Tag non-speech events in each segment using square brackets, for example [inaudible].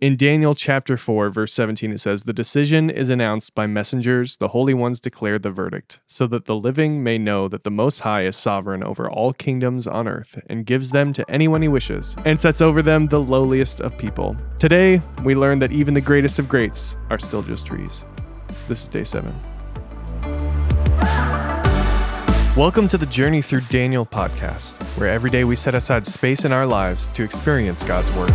In Daniel chapter 4, verse 17, it says, The decision is announced by messengers, the holy ones declare the verdict, so that the living may know that the Most High is sovereign over all kingdoms on earth, and gives them to anyone he wishes, and sets over them the lowliest of people. Today, we learn that even the greatest of greats are still just trees. This is day seven. Welcome to the Journey Through Daniel podcast, where every day we set aside space in our lives to experience God's Word.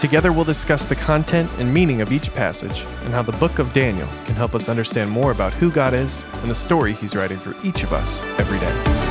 Together, we'll discuss the content and meaning of each passage and how the book of Daniel can help us understand more about who God is and the story He's writing for each of us every day.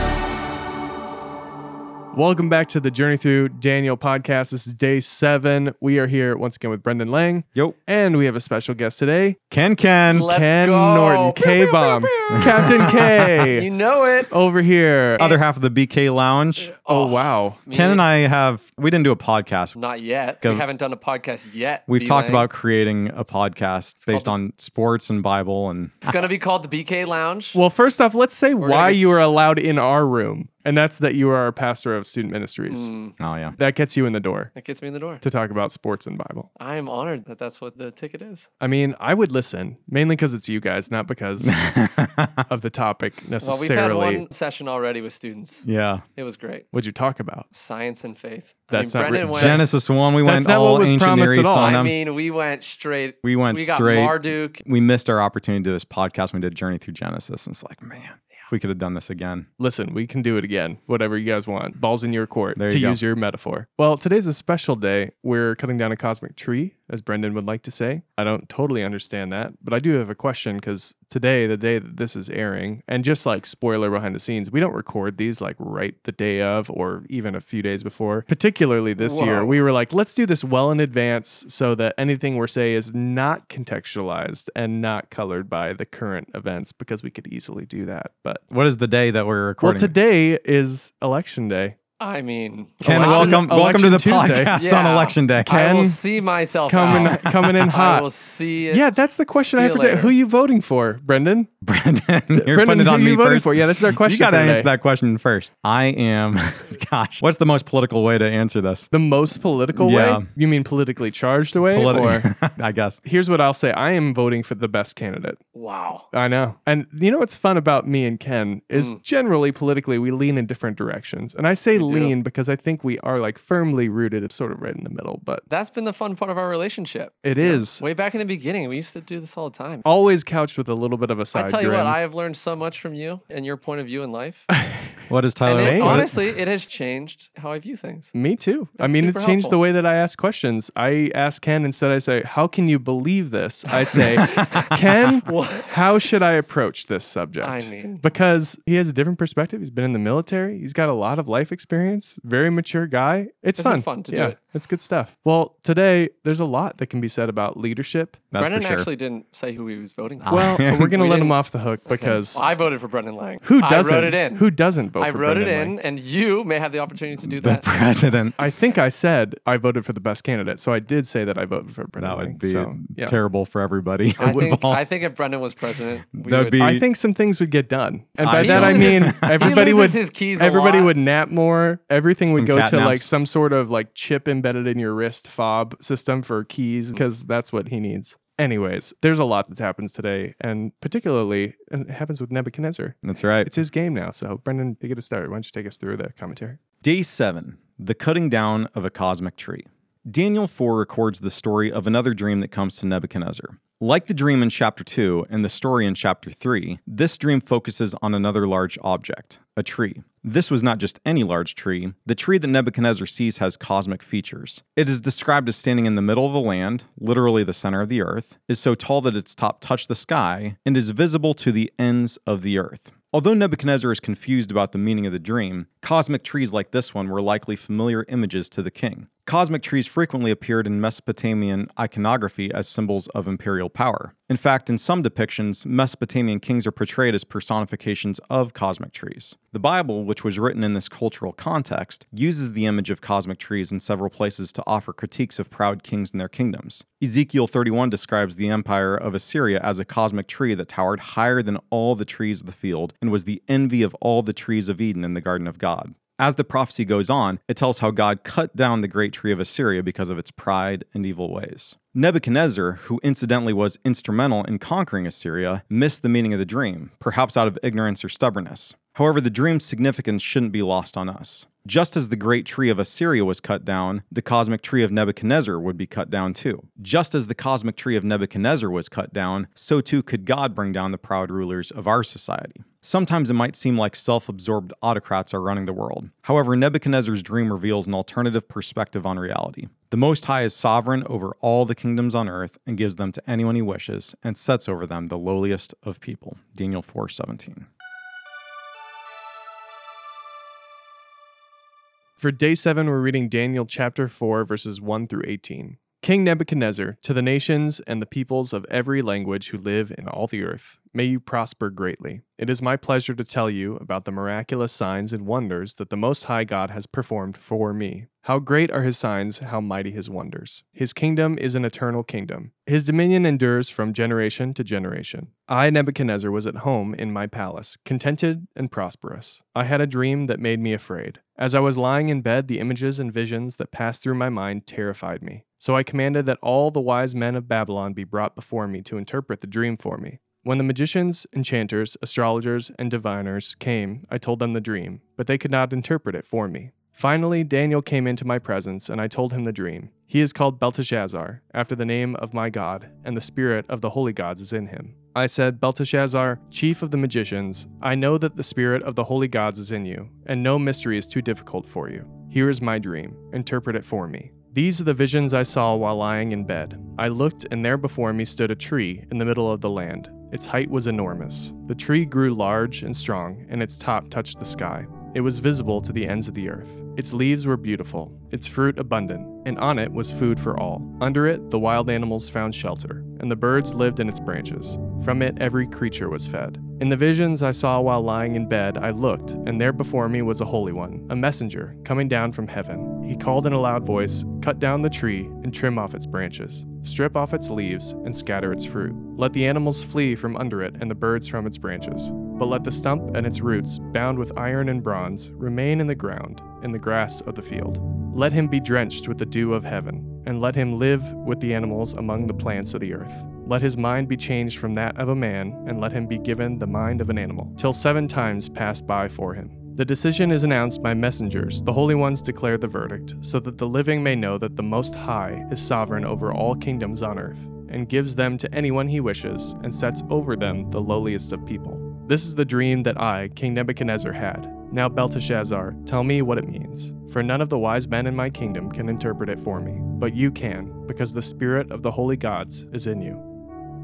Welcome back to the Journey Through Daniel podcast. This is day seven. We are here once again with Brendan Lang. Yo. And we have a special guest today, Ken Ken. Let's Ken go. Norton, K Bomb, [laughs] Captain K, [laughs] You know it. over here. Other half of the BK Lounge. Oh, oh, wow. Me- Ken and I have, we didn't do a podcast. Not yet. Go. We haven't done a podcast yet. We've B talked about creating a podcast based called on sports and Bible and It's gonna be called the BK Lounge. Well, first off, let's say gonna why you s- are allowed in our room, and that's that you are a pastor of student ministries. Mm, oh yeah. That gets you in the door that gets me in the door. to talk about sports and Bible. I am honored that that's what the ticket is. I mean, I would listen mainly because it's you guys, not because [laughs] of the topic necessarily. Well, we've had necessarily. one session already with students. yeah. It was great. What'd you talk about? Science and faith. That's I not mean, Brendan written- went. Genesis 1, we That's went not what all was ancient promised Near at East all. on I them. mean, we went straight. we went we got straight. Marduk. we missed our opportunity to do this podcast when we did Journey Through Genesis. And it's like, man, if we could have done this again. Listen, we can do it again. Whatever you guys want. Balls in your court, There to you use your metaphor. Well, today's a special day. We're cutting down a cosmic tree, as Brendan would like to say. I don't totally understand that, but I do have a question because today, the day that this is airing, and just like spoiler behind the scenes, we don't record these like right the day of or even a few days before. Particularly this year, we were like, let's do this well in advance so that anything we're saying is not contextualized and not colored by the current events because we could easily do that. But What is the day that we're recording? well, today is election day. I mean, Ken, Election- welcome, welcome to the Tuesday. podcast on Election Day. I will Ken see myself Coming, out. coming in hot. [laughs] I hot. will see it. Yeah, that's the question I have you for today. Who are you voting for, Brendan? [laughs] Brendan, you're Brendan, putting it on are you me voting first. for? Yeah, this is our question You got to answer that question first. I am, [laughs] gosh, what's the most political way to answer this? The most political Yeah. way? You mean politically charged way? Politi- or I guess. here's what I'll say: I am voting for the best candidate. Wow. I know. And you know what's fun about me and Ken is Mm. generally politically we lean in different directions. And I say lean because I think we are like firmly rooted sort of right in the middle, but That's been the fun part of our relationship. it You know, Way back in the beginning, we used to do this all the time. always couched with a little bit of a side I tell you what, I have learned so much from you and your point of view in life. [laughs] [laughs] What is Tyler? And it, honestly, it has changed how I view things. Me too. I mean, it's changed the way that I ask questions. I ask Ken instead. I say, "How can you believe this?" I say, [laughs] "Ken, [laughs] how should I approach this subject?" I mean- because he has a different perspective. He's been in the military. He's got a lot of life experience. Very mature guy. It's, It's fun. fun to do it. It's good stuff. Well, today there's a lot that can be said about leadership. That's Brendan sure. actually didn't say who he was voting for. Well, yeah. [laughs] we're gonna We let him didn't- off the hook because I voted for Brendan Lang. who doesn't? I wrote it in. Who doesn't vote I for wrote it in, Lang? and you may have the opportunity to do the that. president. I think I said I voted for the best candidate, so I did say that I voted for Brendan That Lang. would be so, yeah. terrible for everybody. I think, I think if Brendan was president, we That'd be- I think some things would get done, and by I- that I mean [laughs] everybody he would his keys. a everybody lot. would nap more. Everything would Some go cat to like some sort of like chip embedded in your wrist fob system for keys mm. because that's what he needs. Anyways, there's a lot that happens today, and particularly and it happens with Nebuchadnezzar. That's right. It's his game now. So Brendan, to get us started, why don't you take us through the commentary? Day 7 The Cutting Down of a Cosmic Tree. Daniel 4 records the story of another dream that comes to Nebuchadnezzar. Like the dream in chapter 2 and the story in chapter 3, this dream focuses on another large object, a tree. This was not just any large tree. The tree that Nebuchadnezzar sees has cosmic features. It is described as standing in the middle of the land, literally the center of the earth, is so tall that its top touched the sky, and is visible to the ends of the earth. Although Nebuchadnezzar is confused about the meaning of the dream, cosmic trees like this one were likely familiar images to the king. Cosmic trees frequently appeared in Mesopotamian iconography as symbols of imperial power. In fact, in some depictions, Mesopotamian kings are portrayed as personifications of cosmic trees. The Bible, which was written in this cultural context, uses the image of cosmic trees in several places to offer critiques of proud kings and their kingdoms. Ezekiel 31 describes the empire of Assyria as a cosmic tree that towered higher than all the trees of the field and was the envy of all the trees of Eden in the Garden of God. As the prophecy goes on, it tells how God cut down the great tree of Assyria because of its pride and evil ways. Nebuchadnezzar, who incidentally was instrumental in conquering Assyria, missed the meaning of the dream, perhaps out of ignorance or stubbornness. However, the dream's significance shouldn't be lost on us. Just as the great tree of Assyria was cut down, the cosmic tree of Nebuchadnezzar would be cut down too. Just as the cosmic tree of Nebuchadnezzar was cut down, so too could God bring down the proud rulers of our society. Sometimes it might seem like self absorbed autocrats are running the world. However, Nebuchadnezzar's dream reveals an alternative perspective on reality. The Most High is sovereign over all the kingdoms on earth and gives them to anyone he wishes and sets over them the lowliest of people. Daniel 4:17. For day seven, we're reading Daniel chapter 4, verses 1 through 18. King Nebuchadnezzar, to the nations and the peoples of every language who live in all the earth, may you prosper greatly. It is my pleasure to tell you about the miraculous signs and wonders that the Most High God has performed for me. How great are his signs, how mighty his wonders. His kingdom is an eternal kingdom. His dominion endures from generation to generation. I, Nebuchadnezzar, was at home in my palace, contented and prosperous. I had a dream that made me afraid. As I was lying in bed, the images and visions that passed through my mind terrified me. So I commanded that all the wise men of Babylon be brought before me to interpret the dream for me. When the magicians, enchanters, astrologers, and diviners came, I told them the dream, but they could not interpret it for me. Finally, Daniel came into my presence, and I told him the dream. He is called Belteshazzar, after the name of my God, and the spirit of the holy gods is in him. I said, Belteshazzar, chief of the magicians, I know that the spirit of the holy gods is in you, and no mystery is too difficult for you. Here is my dream. Interpret it for me. These are the visions I saw while lying in bed. I looked, and there before me stood a tree in the middle of the land. Its height was enormous. The tree grew large and strong, and its top touched the sky. It was visible to the ends of the earth. Its leaves were beautiful, its fruit abundant, and on it was food for all. Under it, the wild animals found shelter, and the birds lived in its branches. From it, every creature was fed. In the visions I saw while lying in bed, I looked, and there before me was a holy one, a messenger, coming down from heaven. He called in a loud voice Cut down the tree and trim off its branches, strip off its leaves, and scatter its fruit. Let the animals flee from under it and the birds from its branches. But let the stump and its roots, bound with iron and bronze, remain in the ground, in the grass of the field. Let him be drenched with the dew of heaven, and let him live with the animals among the plants of the earth. Let his mind be changed from that of a man, and let him be given the mind of an animal, till seven times pass by for him. The decision is announced by messengers. The holy ones declare the verdict, so that the living may know that the Most High is sovereign over all kingdoms on earth, and gives them to anyone he wishes, and sets over them the lowliest of people. This is the dream that I, King Nebuchadnezzar, had. Now, Belteshazzar, tell me what it means. For none of the wise men in my kingdom can interpret it for me, but you can, because the spirit of the holy gods is in you.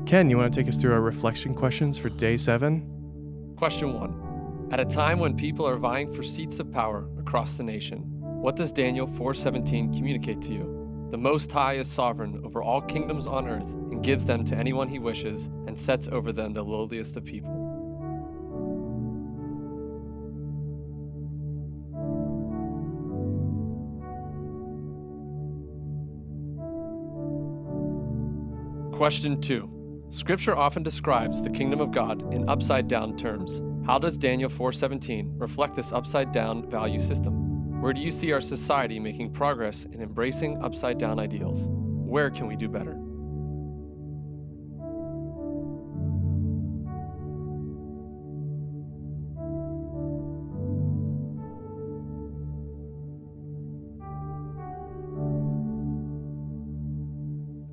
Ken, you want to take us through our reflection questions for day seven? Question one. At a time when people are vying for seats of power across the nation, what does Daniel 4:17 communicate to you? The Most High is sovereign over all kingdoms on earth and gives them to anyone he wishes and sets over them the lowliest of people. Question 2. Scripture often describes the kingdom of God in upside down terms. How does Daniel 4:17 reflect this upside down value system? Where do you see our society making progress in embracing upside down ideals? Where can we do better?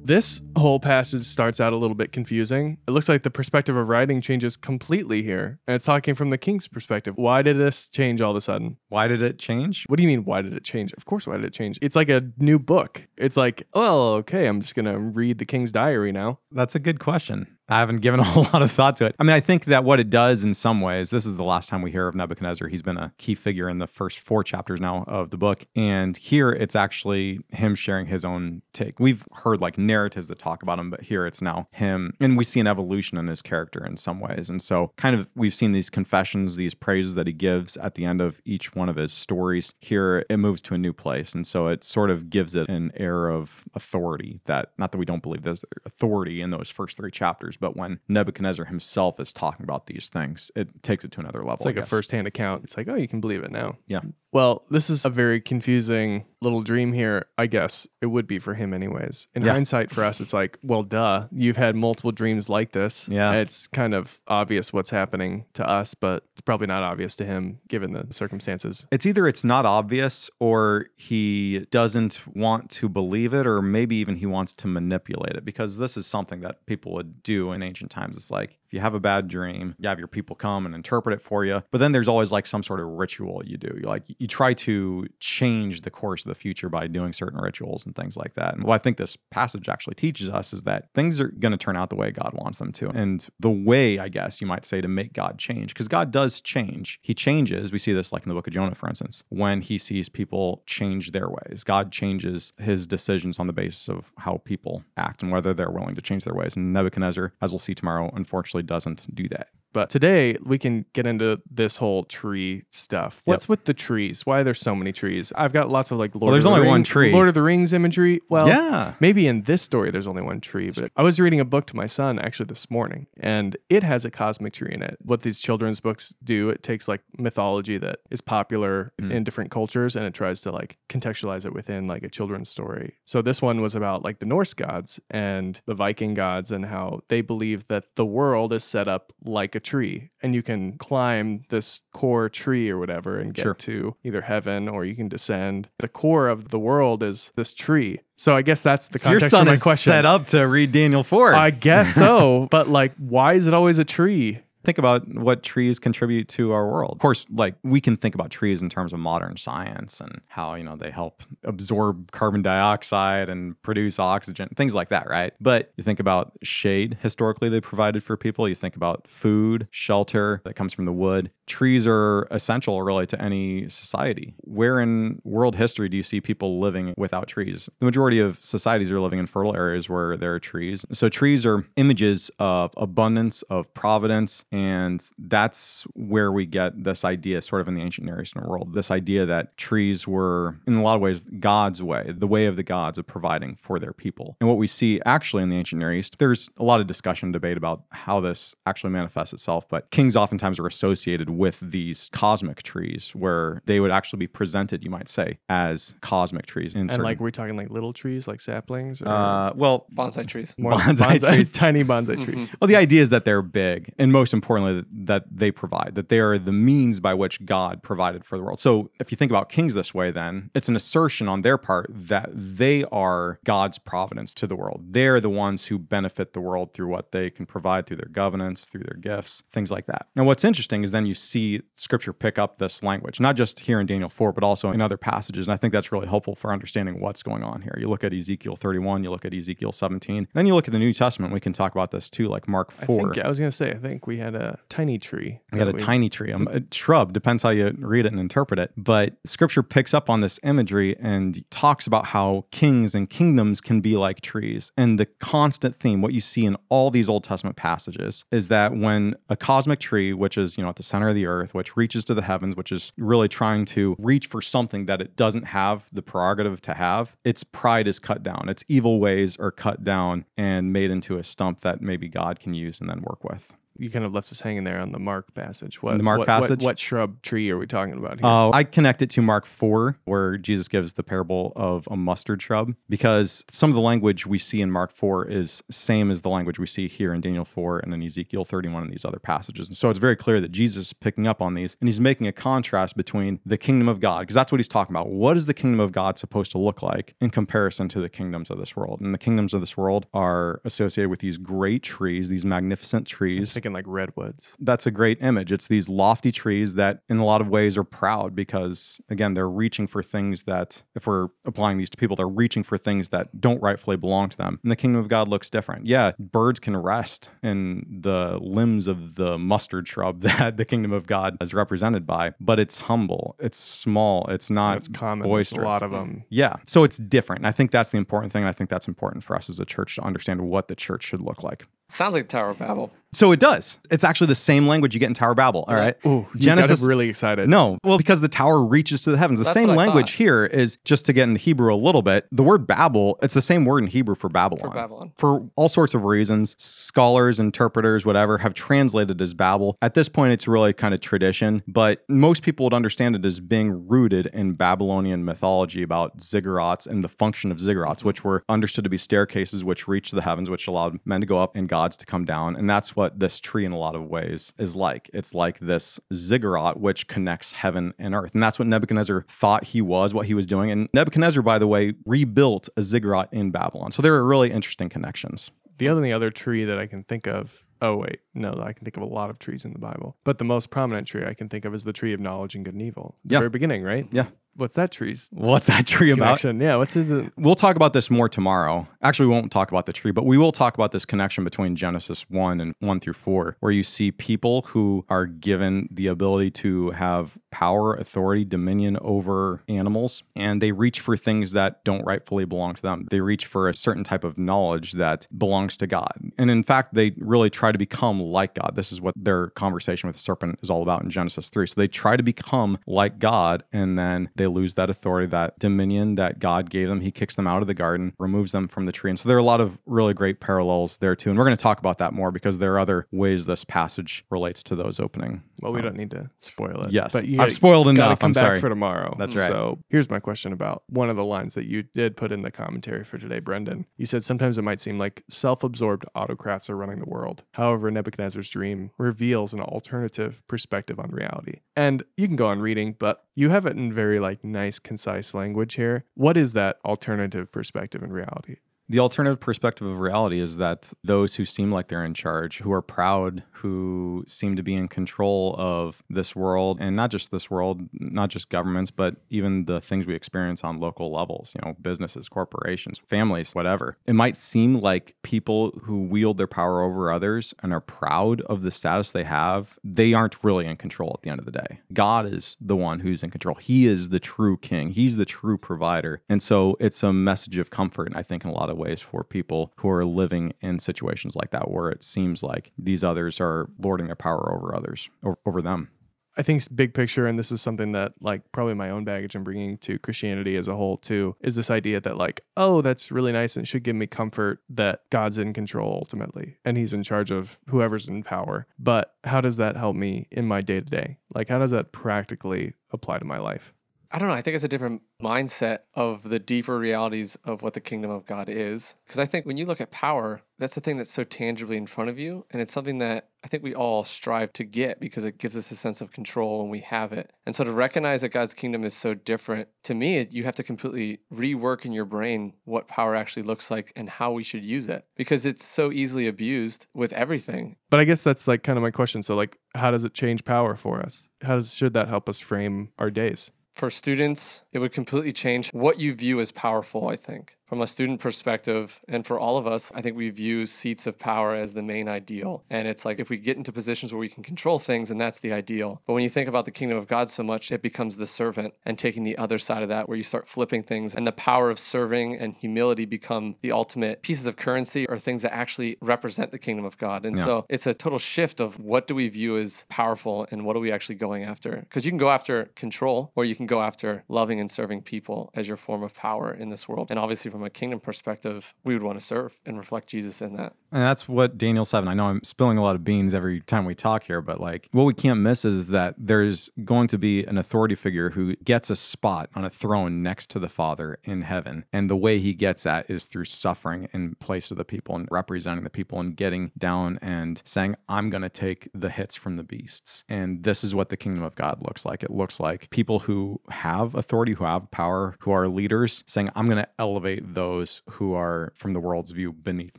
This whole passage starts out a little bit confusing. It looks like the perspective of writing changes completely here, and it's talking from the king's perspective. Why did this change all of a sudden? Why did it change? What do you mean, why did it change? Of course, why did it change? It's like a new book. It's like, oh, okay, I'm just going to read the king's diary now. That's a good question. I haven't given [laughs] a whole lot of thought to it. I mean, I think that what it does in some ways, this is the last time we hear of Nebuchadnezzar. He's been a key figure in the first four chapters now of the book. And here it's actually him sharing his own take. We've heard like narratives that talk about him, but here it's now him. And we see an evolution in his character in some ways. And so, kind of, we've seen these confessions, these praises that he gives at the end of each one of his stories. Here it moves to a new place. And so it sort of gives it an air of authority that, not that we don't believe there's authority in those first three chapters but when Nebuchadnezzar himself is talking about these things, it takes it to another level. It's like a first-hand account. It's like, oh, you can believe it now. Yeah. Well, this is a very confusing little dream here. I guess it would be for him, anyways. In Yeah. hindsight, for us, it's like, well, duh. You've had multiple dreams like this. Yeah. It's kind of obvious what's happening to us, but it's probably not obvious to him given the circumstances. It's either it's not obvious or he doesn't want to believe it, or maybe even he wants to manipulate it because this is something that people would do in ancient times. It's like if you have a bad dream, you have your people come and interpret it for you, but then there's always like some sort of ritual you do. You like you try to change the course of the future by doing certain rituals and things like that. And what I think this passage actually teaches us is that things are going to turn out the way God wants them to. And the way, I guess you might say, to make God change, because God does change. He changes. We see this like in the book of Jonah, for instance, when he sees people change their ways. God changes his decisions on the basis of how people act and whether they're willing to change their ways. And Nebuchadnezzar, as we'll see tomorrow, unfortunately doesn't do that. But today we can get into this whole tree stuff. What's with the trees? Why are there so many trees? I've got lots of like Lord there's of the only one Rings- tree. Lord of the Rings imagery. Well, yeah. Maybe in this story there's only one tree, but I was reading a book to my son actually this morning, and it has a cosmic tree in it. What these children's books do, it takes like mythology that is popular Mm. in different cultures and it tries to like contextualize it within like a children's story. So this one was about like the Norse gods and the Viking gods and how they believe that the world is set up like a tree and you can climb this core tree or whatever and get Sure. to either heaven or you can descend. The core of the world is this tree. So I guess that's the So your context son of my is question. set up to read Daniel 4. I guess [laughs] so, but like, why is it always a tree? Think about what trees contribute to our world. Of course, like we can think about trees in terms of modern science and how, you know, they help absorb carbon dioxide and produce oxygen, things like that, right? But you think about shade historically they provided for people, you think about food, shelter that comes from the wood. Trees are essential really to any society. Where in world history do you see people living without trees? The majority of societies are living in fertile areas where there are trees. So trees are images of abundance, of providence, and that's where we get this idea, sort of in the ancient Near Eastern world, this idea that trees were, in a lot of ways, God's way, the way of the gods of providing for their people. And what we see actually in the ancient Near East, there's a lot of discussion, debate about how this actually manifests itself, but kings oftentimes are associated with these cosmic trees where they would actually be presented, you might say, as cosmic trees. In And certain- like, we're talking like little trees, like saplings, or uh, well, Bonsai trees. more [laughs] bonsai trees. tiny bonsai [laughs] trees. Well, the idea is that they're big, and most importantly, that, they provide, that they are the means by which God provided for the world. So, if you think about kings this way, then it's an assertion on their part that they are God's providence to the world. They're the ones who benefit the world through what they can provide through their governance, through their gifts, things like that. Now, what's interesting is then you see scripture pick up this language, not just here in Daniel 4, but also in other passages. And I think that's really helpful for understanding what's going on here. You look at Ezekiel 31, you look at Ezekiel 17, then you look at the New Testament. We can talk about this too, like Mark 4. I think I was gonna say, I think we had a tiny tree. I got a that tiny tree, um, a shrub, depends how you read it and interpret it. But scripture picks up on this imagery and talks about how kings and kingdoms can be like trees. And the constant theme, what you see in all these Old Testament passages, is that when a cosmic tree, which is, you know, at the center of the earth, which reaches to the heavens, which is really trying to reach for something that it doesn't have the prerogative to have, its pride is cut down. Its evil ways are cut down and made into a stump that maybe God can use and then work with. You kind of left us hanging there on the Mark passage. What The Mark what- what- passage? What, shrub tree are we talking about here? Oh, I connect it to Mark 4, where Jesus gives the parable of a mustard shrub, because some of the language we see in Mark 4 is same as the language we see here in Daniel 4 and in Ezekiel 31 and these other passages. And so it's very clear that Jesus is picking up on these and he's making a contrast between the kingdom of God, because that's what he's talking about. What is the kingdom of God supposed to look like in comparison to the kingdoms of this world? And the kingdoms of this world are associated with these great trees, these magnificent trees thinking like redwoods. that's a great image. It's these lofty trees that, in a lot of ways, are proud because, again, they're reaching for things that, if we're applying these to people, they're reaching for things that don't rightfully belong to them. And the kingdom of God looks different. Yeah, birds can rest in the limbs of the mustard shrub [laughs] that the kingdom of God is represented by, but it's humble, it's small, it's not It's common. There's boisterous. a lot of them. Yeah. So it's different. And I think that's the important thing. And I think that's important for us as a church to understand what the church should look like. Sounds like Tower of Babel. So it does. It's actually the same language you get in Tower of Babel. All right. Ooh, you Genesis- got really excited. No, well, because the tower reaches to the heavens. The That's same what I language thought. here is just to get into Hebrew a little bit. The word Babel, it's the same word in Hebrew for Babylon. For Babylon. For all sorts of reasons, scholars, interpreters, whatever, have translated as Babel. At this point, it's really kind of tradition, but most people would understand it as being rooted in Babylonian mythology about ziggurats and the function of ziggurats, mm-hmm. which were understood to be staircases which reached to the heavens, which allowed men to go up and gods to come down. And that's what this tree, in a lot of ways, is like. It's like this ziggurat which connects heaven and earth. And that's what Nebuchadnezzar thought he was, what he was doing. And Nebuchadnezzar, by the way, rebuilt a ziggurat in Babylon. So there are really interesting connections. The only other tree that I can think of. Oh wait, no, I can think of a lot of trees in the Bible, but the most prominent tree I can think of is the tree of knowledge and good and evil. The Yeah. very beginning, right? Yeah. What's that tree's What's that tree about? connection? Yeah. What's his? uh, We'll talk about this more tomorrow. Actually, we won't talk about the tree, but we will talk about this connection between Genesis 1 and 1 through 4, where you see people who are given the ability to have power, authority, dominion over animals, and they reach for things that don't rightfully belong to them. They reach for a certain type of knowledge that belongs to God. And in fact, they really try to become like God. This is what their conversation with the serpent is all about in Genesis 3. So they try to become like God, and then they lose that authority, that dominion that God gave them. He kicks them out of the garden, removes them from the tree. And so there are a lot of really great parallels there too. And we're going to talk about that more because there are other ways this passage relates to those opening. Well, we um, don't need to spoil it. Yes. but you I've spoiled gotta enough. Come I'm back sorry. for tomorrow. That's right. So here's my question about one of the lines that you did put in the commentary for today, Brendan. You said sometimes it might seem like self-absorbed autocrats are running the world. However, Nebuchadnezzar's dream reveals an alternative perspective on reality. And you can go on reading, but you have it in very like nice, concise language here. What is that alternative perspective in reality? The alternative perspective of reality is that those who seem like they're in charge, who are proud, who seem to be in control of this world, and not just this world, not just governments, but even the things we experience on local levels, you know, businesses, corporations, families, whatever. It might seem like people who wield their power over others and are proud of the status they have, they aren't really in control at the end of the day. God is the one who's in control. He is the true king, He's the true provider. And so it's a message of comfort, I think, in a lot of ways for people who are living in situations like that where it seems like these others are lording their power over others, over, over them. I think big picture, and this is something that like probably my own baggage I'm bringing to Christianity as a whole too, is this idea that like, oh, that's really nice and should give me comfort that God's in control ultimately and he's in charge of whoever's in power. But how does that help me in my day to day? Like how does that practically apply to my life? I don't know. I think it's a different mindset of the deeper realities of what the kingdom of God is. Because I think when you look at power, that's the thing that's so tangibly in front of you. And it's something that I think we all strive to get because it gives us a sense of control when we have it. And so to recognize that God's kingdom is so different, to me, you have to completely rework in your brain what power actually looks like and how we should use it because it's so easily abused with everything. But I guess that's like kind of my question. So like how does it change power for us? How does should that help us frame our days? For students, it would completely change what you view as powerful, I think. From a student perspective, and for all of us, I think we view seats of power as the main ideal. And it's like if we get into positions where we can control things, and that's the ideal. But when you think about the kingdom of God so much, it becomes the servant and taking the other side of that, where you start flipping things, and the power of serving and humility become the ultimate pieces of currency or things that actually represent the kingdom of God. And Yeah. so it's a total shift of what do we view as powerful and what are we actually going after? Because you can go after control or you can go after loving and serving people as your form of power in this world. And obviously, from a kingdom perspective, we would want to serve and reflect Jesus in that. And that's what Daniel 7. I know I'm spilling a lot of beans every time we talk here, but like what we can't miss is that there's going to be an authority figure who gets a spot on a throne next to the Father in heaven. And the way he gets that is through suffering in place of the people and representing the people and getting down and saying, I'm going to take the hits from the beasts. And this is what the kingdom of God looks like. It looks like people who have authority, who have power, who are leaders, saying, I'm going to elevate those who are, from the world's view, beneath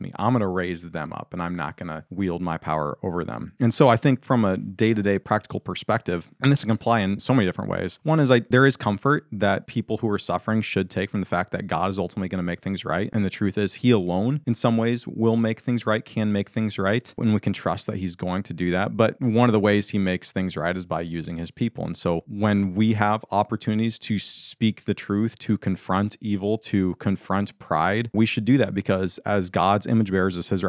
me. I'm going to raise them up and I'm not going to wield my power over them. And so I think from a day to day practical perspective, and this can apply in so many different ways. One is like there is comfort that people who are suffering should take from the fact that God is ultimately going to make things right. And the truth is, He alone, in some ways, will make things right, can make things right. And we can trust that He's going to do that. But one of the ways He makes things right is by using His people. And so when we have opportunities to speak the truth, to confront evil, to confront pride, we should do that because as God's image bearers, as his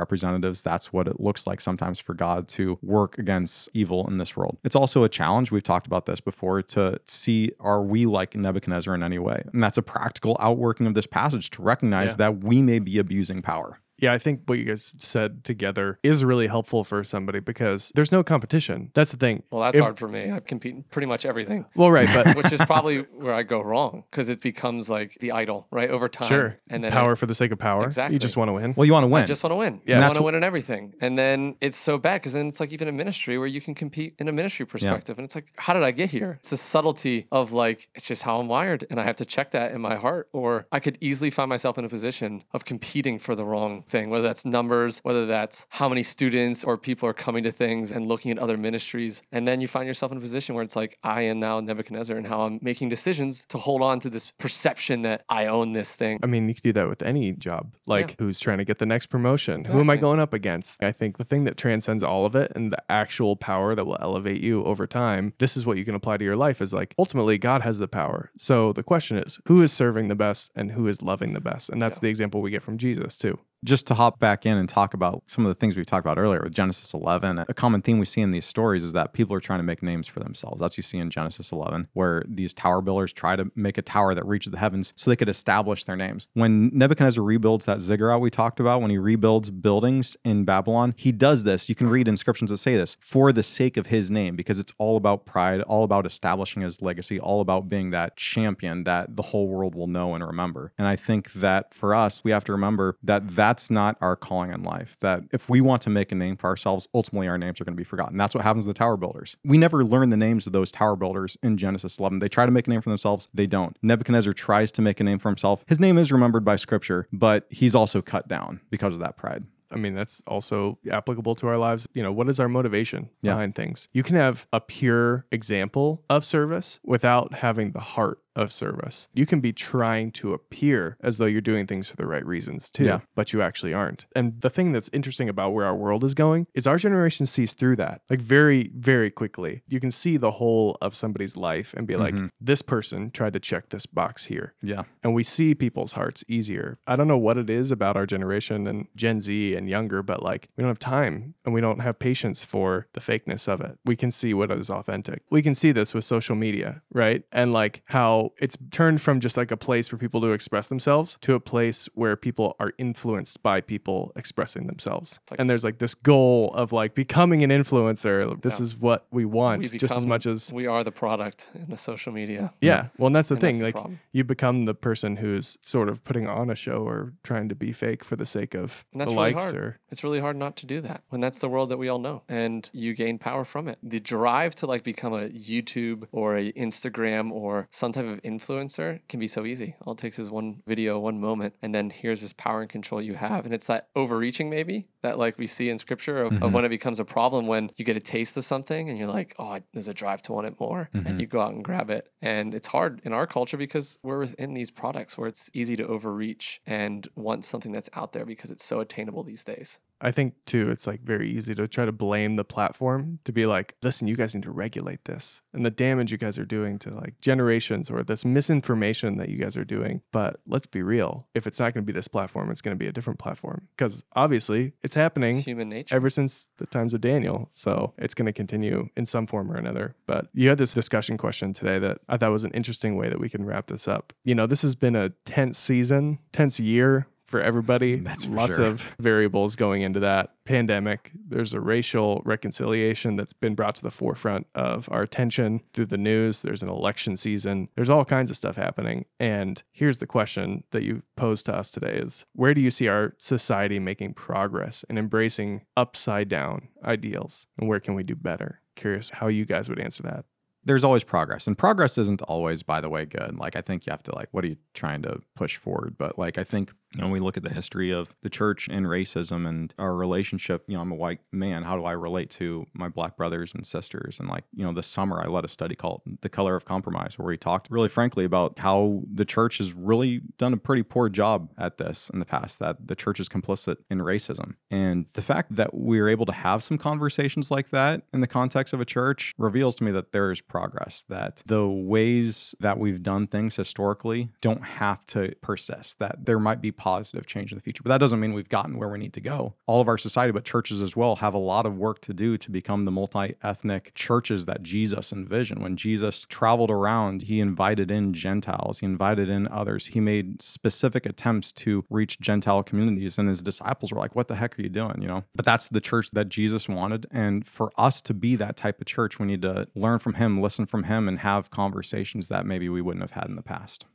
that's what it looks like sometimes for God to work against evil in this world. It's also a challenge. We've talked about this before to see are we like Nebuchadnezzar in any way? And that's a practical outworking of this passage to recognize Yeah. that we may be abusing power. Yeah, I think what you guys said together is really helpful for somebody because there's no competition. That's the thing. Well, that's If- hard for me. I compete in pretty much everything. Well, right, but [laughs] which is probably where I go wrong because it becomes like the idol, right? Over time. sure. And then power for the sake of power. Exactly. You just want to win. Well, you want to win. I just want to win. Yeah. I That's want to win in everything. And then it's so bad because then it's like even a ministry where you can compete in a ministry perspective. And it's like, how did I get here? It's the subtlety of like, it's just how I'm wired. And I have to check that in my heart. Or I could easily find myself in a position of competing for the wrong thing, whether that's numbers, whether that's how many students or people are coming to things and looking at other ministries. And then you find yourself in a position where it's like, I am now Nebuchadnezzar and how I'm making decisions to hold on to this perception that I own this thing. I mean, you could do that with any job. Like, who's trying to get the next promotion? Who am I going up against? I think the thing that transcends all of it and the actual power that will elevate you over time, this is what you can apply to your life is like, ultimately, God has the power. So the question is, who is serving the best and who is loving the best? And that's the example we get from Jesus, too. Just to hop back in and talk about some of the things we've talked about earlier with Genesis 11, a common theme we see in these stories is that people are trying to make names for themselves. That's what you see in Genesis 11, where these tower builders try to make a tower that reaches the heavens so they could establish their names. When Nebuchadnezzar rebuilds that ziggurat we talked about, when he rebuilds buildings in Babylon, he does this. You can read inscriptions that say this for the sake of his name, because it's all about pride, all about establishing his legacy, all about being that champion that the whole world will know and remember. And I think that for us, we have to remember that that's not our calling in life. That if we want to make a name for ourselves, ultimately our names are going to be forgotten. That's what happens to the tower builders. We never learn the names of those tower builders in Genesis 11. They try to make a name for themselves, they don't. Nebuchadnezzar tries to make a name for himself. His name is remembered by scripture, but he's also cut down because of that pride. I mean, that's also applicable to our lives. You know, what is our motivation Yeah. behind things? You can have a pure example of service without having the heart of service. You can be trying to appear as though you're doing things for the right reasons too, Yeah. but you actually aren't. And the thing that's interesting about where our world is going is our generation sees through that like very, very quickly. You can see the whole of somebody's life and be like, Mhm. this person tried to check this box here Yeah. and we see people's hearts easier. I don't know what it is about our generation and Gen Z and younger, but like we don't have time and we don't have patience for the fakeness of it. We can see what is authentic. We can see this with social media, right? And like how it's turned from just like a place for people to express themselves to a place where people are influenced by people expressing themselves. like and there's like this goal of like becoming an influencer. This Yeah. is what we want We just as much as we are the product in the social media. yeah. Well, and that's the And thing. that's like problem. you become the person who's sort of putting on a show or trying to be fake for the sake of the really likes hard. or It's really hard not to do that when that's the world that we all know and you gain power from it. The drive to like become a YouTube or a Instagram or some type of influencer can be so easy. All it takes is one video, one moment, and then here's this power and control you have. And it's that overreaching maybe that like we see in scripture of, of mm-hmm. when it becomes a problem when you get a taste of something and you're like, oh, there's a drive to want it more. And mm-hmm. you go out and grab it. And it's hard in our culture because we're within these products where it's easy to overreach and want something that's out there because it's so attainable these days. I think too it's like very easy to try to blame the platform to be like, listen, you guys need to regulate this and the damage you guys are doing to like generations or this misinformation that you guys are doing. But let's be real. If it's not going to be this platform, it's going to be a different platform because obviously it's happening. It's human nature. ever since the times of Daniel. So it's going to continue in some form or another. But you had this discussion question today that I thought was an interesting way that we can wrap this up. You know, this has been a tense season, tense year for everybody. [laughs] That's for Lots sure. of variables going into that pandemic. There's a racial reconciliation that's been brought to the forefront of our attention through the news. There's an election season. There's all kinds of stuff happening. And here's the question that you posed to us today is where do you see our society making progress and embracing upside down ideals? And where can we do better? Curious how you guys would answer that. there's always progress and progress isn't always by the way good like i think you have to like what are you trying to push forward but like i think Know, we look at the history of the church and racism and our relationship. You know, I'm a white man. How do I relate to my black brothers and sisters? And like, you know, this summer I led a study called The Color of Compromise, where we talked really frankly about how the church has really done a pretty poor job at this in the past, that the church is complicit in racism. And the fact that we're able to have some conversations like that in the context of a church reveals to me that there is progress, that the ways that we've done things historically don't have to persist, that there might be positive change in the future. But that doesn't mean we've gotten where we need to go. All of our society, but churches as well, have a lot of work to do to become the multi ethnic churches that Jesus envisioned. When Jesus traveled around, he invited in Gentiles, he invited in others. He made specific attempts to reach Gentile communities, and his disciples were like, What the heck are you doing? You know, but that's the church that Jesus wanted. And for us to be that type of church, we need to learn from him, listen from him, and have conversations that maybe we wouldn't have had in the past.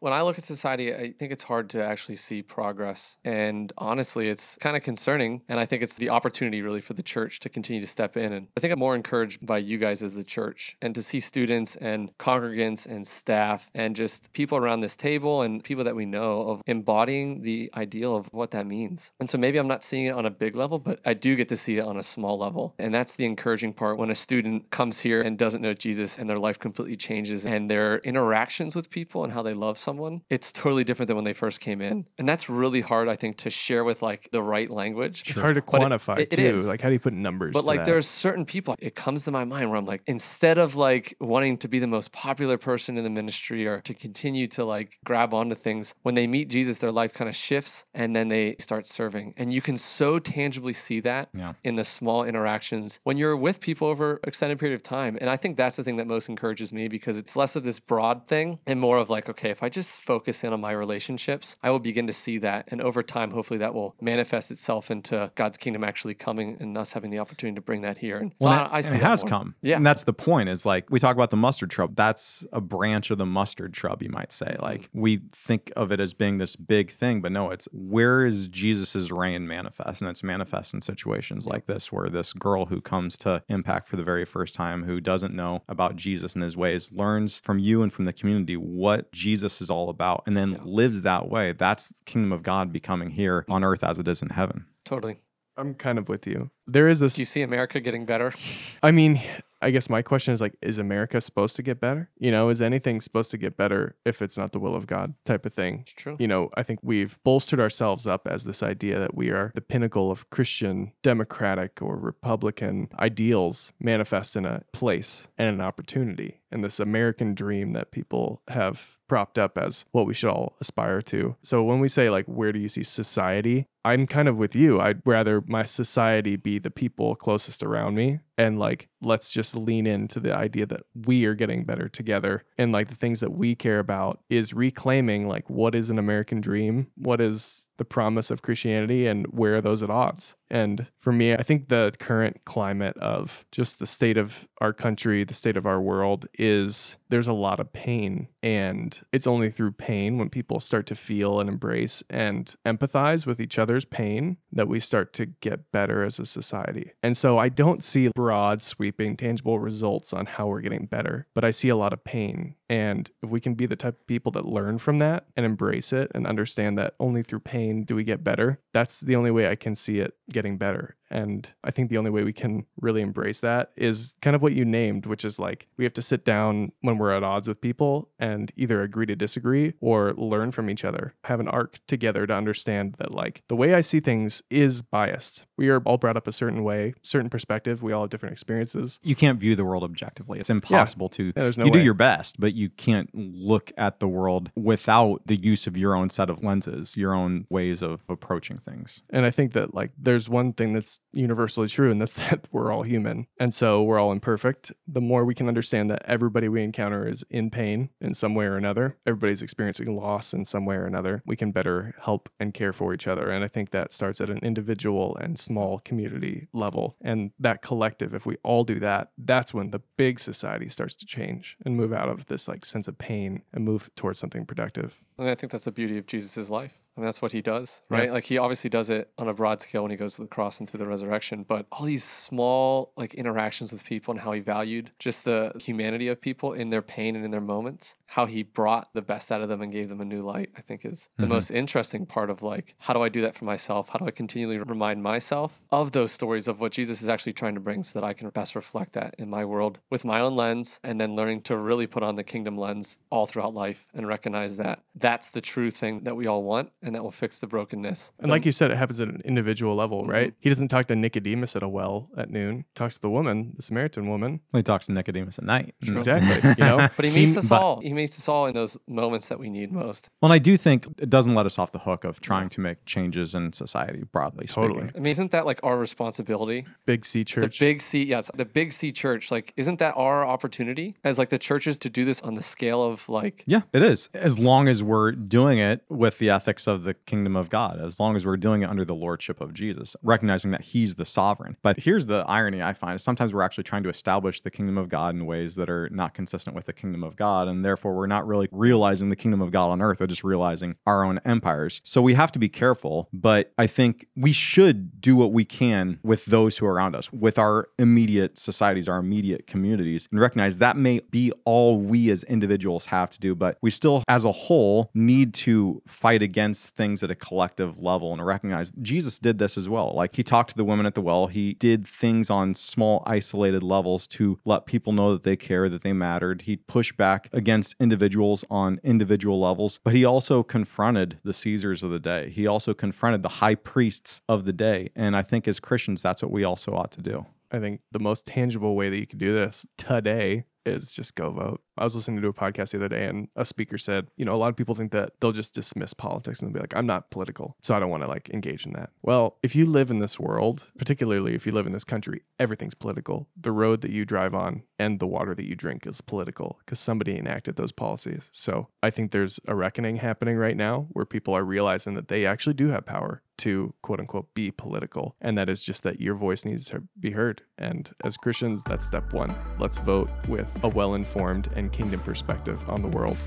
When I look at society, I think it's hard to actually see progress. And honestly, it's kind of concerning. And I think it's the opportunity really for the church to continue to step in. And I think I'm more encouraged by you guys as the church and to see students and congregants and staff and just people around this table and people that we know of embodying the ideal of what that means. And so maybe I'm not seeing it on a big level, but I do get to see it on a small level. And that's the encouraging part when a student comes here and doesn't know Jesus and their life completely changes and their interactions with people and how they love someone, it's totally different than when they first came in. And that's really hard, I think, to share with like the right language. It's hard to But quantify it- it too. is. Like, how do you put numbers? But to like that? are certain people, it comes to my mind where I'm like, instead of like wanting to be the most popular person in the ministry or to continue to like grab onto things, when they meet Jesus, their life kind of shifts and then they start serving. And you can so tangibly see that Yeah. in the small interactions when you're with people over extended period of time. And I think that's the thing that most encourages me because it's less of this broad thing and more of like, okay, if I just focus in on my relationships, I will begin to see that. And over time, hopefully that will manifest itself into God's kingdom actually coming and us having the opportunity to bring that here. And so Well, I, that- I and see it has more. come. Yeah. And that's the point is like we talk about the mustard shrub. That's a branch of the mustard shrub, you might say. Like mm-hmm. we think of it as being this big thing, but no, it's where is Jesus's reign manifest? And it's manifest in situations like this, where this girl who comes to impact for the very first time, who doesn't know about Jesus and his ways, learns from you and from the community what Jesus is all about, and then Yeah. lives that way. That's kingdom of God becoming here on earth as it is in heaven. Totally. I'm kind of with you. There is this. Do you see America getting better? [laughs] I mean, I guess my question is like, is America supposed to get better? You know, is anything supposed to get better if it's not the will of God type of thing? It's true. You know, I think we've bolstered ourselves up as this idea that we are the pinnacle of Christian, democratic, or Republican ideals manifest in a place and an opportunity. And this American dream that people have propped up as what we should all aspire to. So when we say, like, where do you see society? I'm kind of with you. I'd rather my society be the people closest around me and like let's just lean into the idea that we are getting better together and like the things that we care about is reclaiming like what is an American dream? What is the promise of Christianity and where are those at odds? And for me, I think the current climate of just the state of our country, the state of our world is there's a lot of pain. And it's only through pain when people start to feel and embrace and empathize with each other's pain that we start to get better as a society. And so I don't see broad, sweeping, tangible results on how we're getting better, but I see a lot of pain. And if we can be the type of people that learn from that and embrace it and understand that only through pain do we get better, that's the only way I can see it getting better. And I think the only way we can really embrace that is kind of what you named, which is like we have to sit down when we're at odds with people and either agree to disagree or learn from each other, have an arc together to understand that, like, the way I see things is biased. We are all brought up a certain way, certain perspective. We all have different experiences. You can't view the world objectively. It's impossible to. there's no you do your best, but you can't look at the world without the use of your own set of lenses, your own ways of approaching things. And I think that like there's one thing that's universally true, and that's [laughs] that we're all human. And so we're all imperfect. The more we can understand that everybody we encounter is in pain in some way or another, everybody's experiencing loss in some way or another, we can better help and care for each other. And I think that starts at an individual and small community level. And that collective, if we all do that, that's when the big society starts to change and move out of this like sense of pain and move towards something productive. And I think that's the beauty of Jesus' life. I mean, that's what he does, right? Right. Like he obviously does it on a broad scale when he goes to the cross and through the resurrection, but all these small like interactions with people and how he valued just the humanity of people in their pain and in their moments, how he brought the best out of them and gave them a new light, I think is the Mhm. most interesting part of like, how do I do that for myself? How do I continually remind myself of those stories of what Jesus is actually trying to bring so that I can best reflect that in my world with my own lens and then learning to really put on the kingdom lens all throughout life and recognize that that's the true thing that we all want and that will fix the brokenness. And like you said, it happens at an individual level, Mm-hmm. right? He doesn't talk to Nicodemus at a well at noon. He talks to the woman, the Samaritan woman. He talks to Nicodemus at night. True. Exactly. [laughs] You know, but he meets us but- all. He meets us all in those moments that we need most. Well, and I do think it doesn't let us off the hook of trying to make changes in society broadly. Totally. speaking. I mean, isn't that like our responsibility? Big C church. The big C, yes, the big C church. Like, isn't that our opportunity as like the churches to do this on the scale of like, Yeah, it is. As long as we're doing it with the ethics of the kingdom of God, as long as we're doing it under the lordship of Jesus, recognizing that he's the sovereign. But here's the irony I find is sometimes we're actually trying to establish the kingdom of God in ways that are not consistent with the kingdom of God. And therefore, we're not really realizing the kingdom of God on earth. We're just realizing our own empires. So we have to be careful. But I think we should do what we can with those who are around us, with our immediate societies, our immediate communities, and recognize that may be all we as individuals have to do. But we still, as a whole, need to fight against things at a collective level and recognize Jesus did this as well. Like he talked to the women at the well, he did things on small, isolated levels to let people know that they care, that they mattered. He pushed back against individuals on individual levels, but he also confronted the Caesars of the day. He also confronted the high priests of the day. And I think as Christians, that's what we also ought to do. I think the most tangible way that you can do this today is just go vote. I was listening to a podcast the other day and a speaker said, you know, a lot of people think that they'll just dismiss politics and they'll be like, I'm not political, so I don't want to like engage in that. Well, if you live in this world, particularly if you live in this country, everything's political. The road that you drive on and the water that you drink is political because somebody enacted those policies. So I think there's a reckoning happening right now where people are realizing that they actually do have power to quote unquote be political. And that is just that your voice needs to be heard. And as Christians, that's step one. Let's vote with a well informed and kingdom perspective on the world.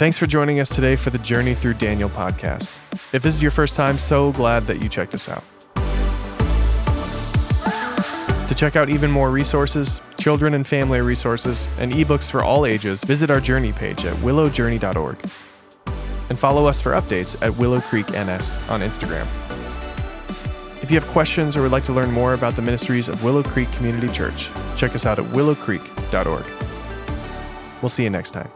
Thanks for joining us today for the Journey Through Daniel podcast. If this is your first time, so glad that you checked us out. To check out even more resources, children and family resources, and ebooks for all ages, visit our Journey page at willowjourney.org. And follow us for updates at Willow Creek NS on Instagram. If you have questions or would like to learn more about the ministries of Willow Creek Community Church, check us out at willowcreek.org. We'll see you next time.